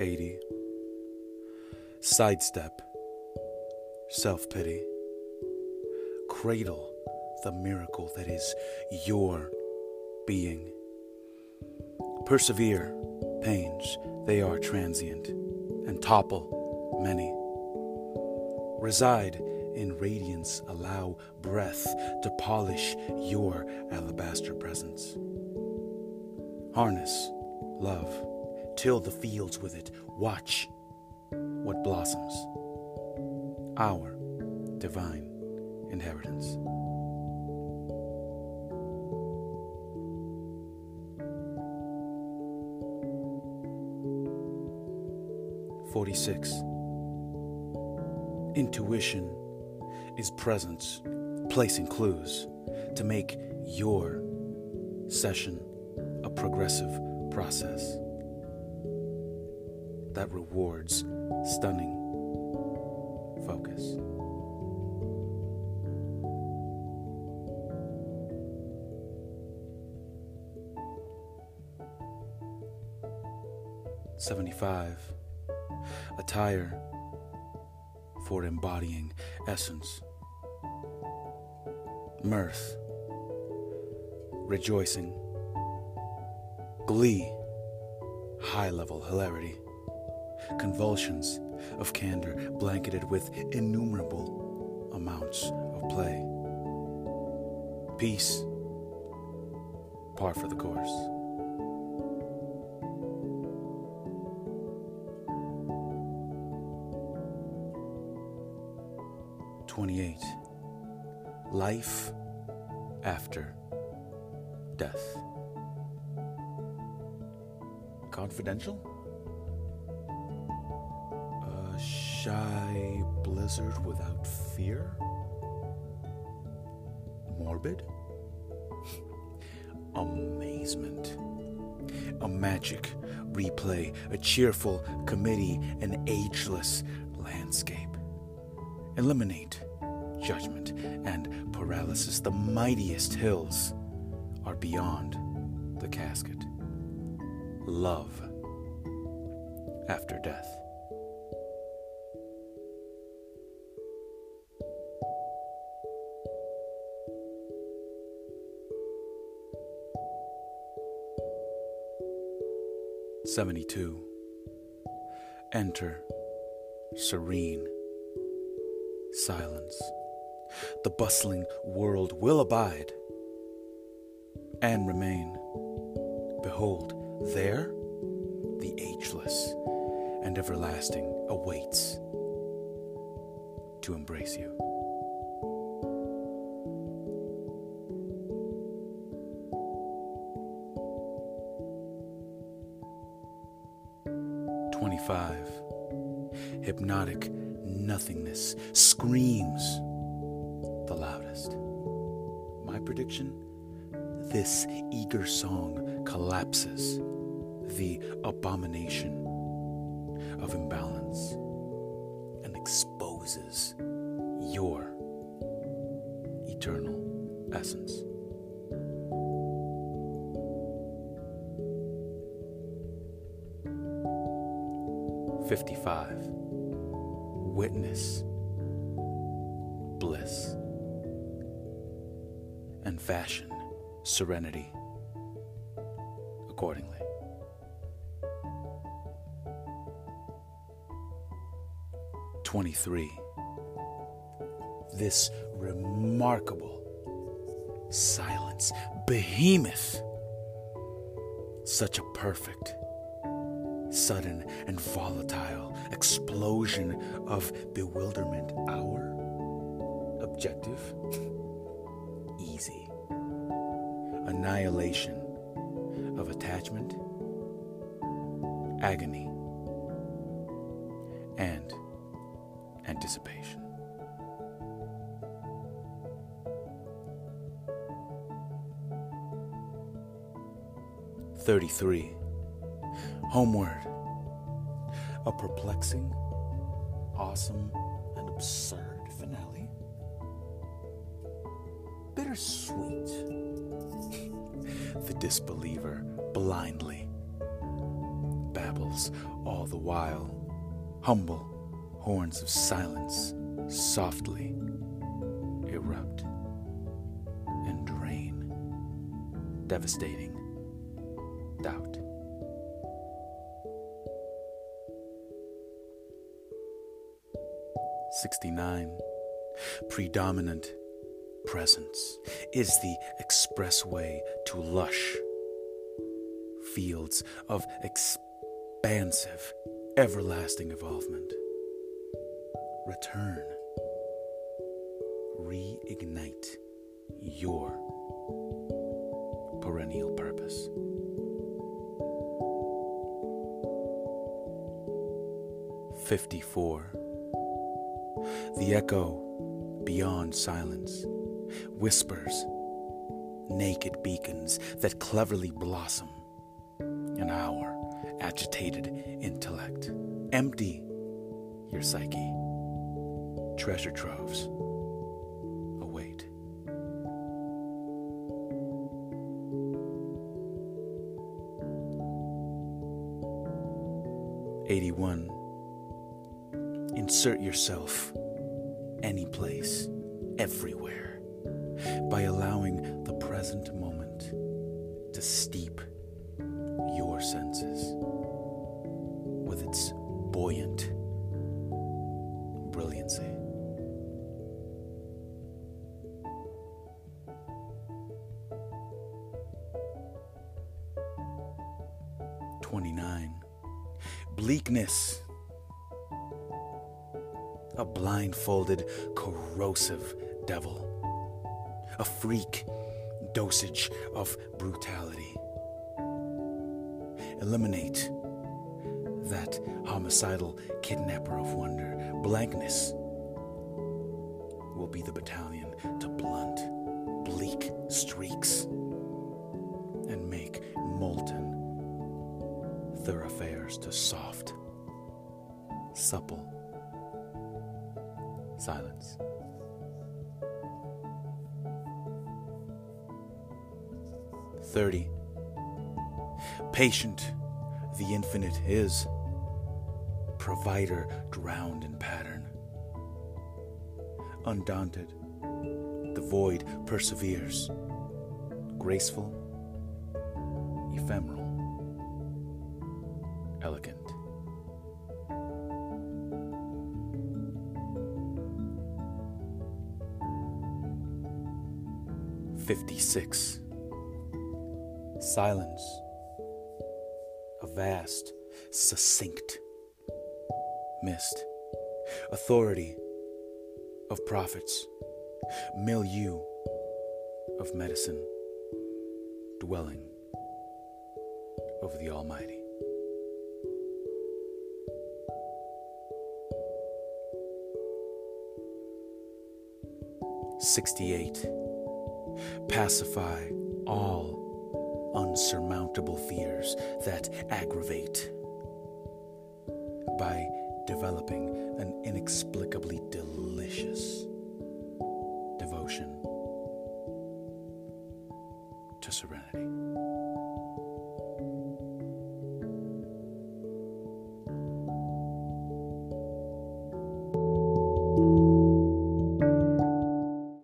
80. Sidestep, self pity. Cradle the miracle that is your being. Persevere, pains, they are transient, and topple many. Reside in radiance, allow breath to polish your alabaster presence. Harness love, till the fields with it, watch what blossoms. Our divine inheritance. Forty-six. Intuition is presence, placing clues to make your session a progressive process that rewards stunning focus. Seventy-five. Attire for embodying essence. Mirth. Rejoicing. Glee. High level hilarity. Convulsions of candor blanketed with innumerable amounts of play. Peace. Par for the course. Twenty-eight. Life after death. Confidential? Shy blizzard without fear? Morbid? Amazement. A magic replay, a cheerful committee, an ageless landscape. Eliminate judgment and paralysis. The mightiest hills are beyond the casket. Love after death. Seventy-two. Enter serene silence. The bustling world will abide and remain. Behold, there the ageless and everlasting awaits to embrace you. Twenty-five. Hypnotic nothingness screams the loudest. My prediction this eager song collapses the abomination of imbalance and exposes your eternal essence. Fifty-five. Witness bliss and fashion serenity accordingly. Twenty-three. This remarkable silence, behemoth, such a perfect, sudden, and volatile explosion of bewilderment. Our objective? Easy annihilation of attachment, agony, and anticipation. Thirty-three. Homeward. A perplexing, awesome, and absurd finale. Bittersweet the disbeliever blindly babbles. all the while. Humble horns of silence softly erupt and drain, devastating doubt. Sixty-nine. Predominant presence is the expressway to lush fields of expansive, everlasting involvement. Return. Reignite your perennial purpose. Fifty-four. The echo beyond silence whispers, naked beacons that cleverly blossom in our agitated intellect. Empty your psyche. Treasure troves await. Eighty-one. Insert yourself any place, everywhere, by allowing the present moment to steep your senses with its buoyant brilliancy. Twenty-nine. Bleakness a blindfolded, corrosive devil, a freak dosage of brutality. Eliminate that homicidal kidnapper of wonder. Blankness will be the battalion to blunt bleak streaks and make molten thoroughfares to soft, supple silence. Thirty. Patient, the infinite is. Provider drowned in pattern. Undaunted, the void perseveres. Graceful, ephemeral, elegant. 56. Silence. A vast, succinct mist. Authority of prophets. Milieu of medicine. Dwelling over the Almighty. Sixty-eight pacify all unsurmountable fears that aggravate by developing an inexplicably delicious devotion to serenity.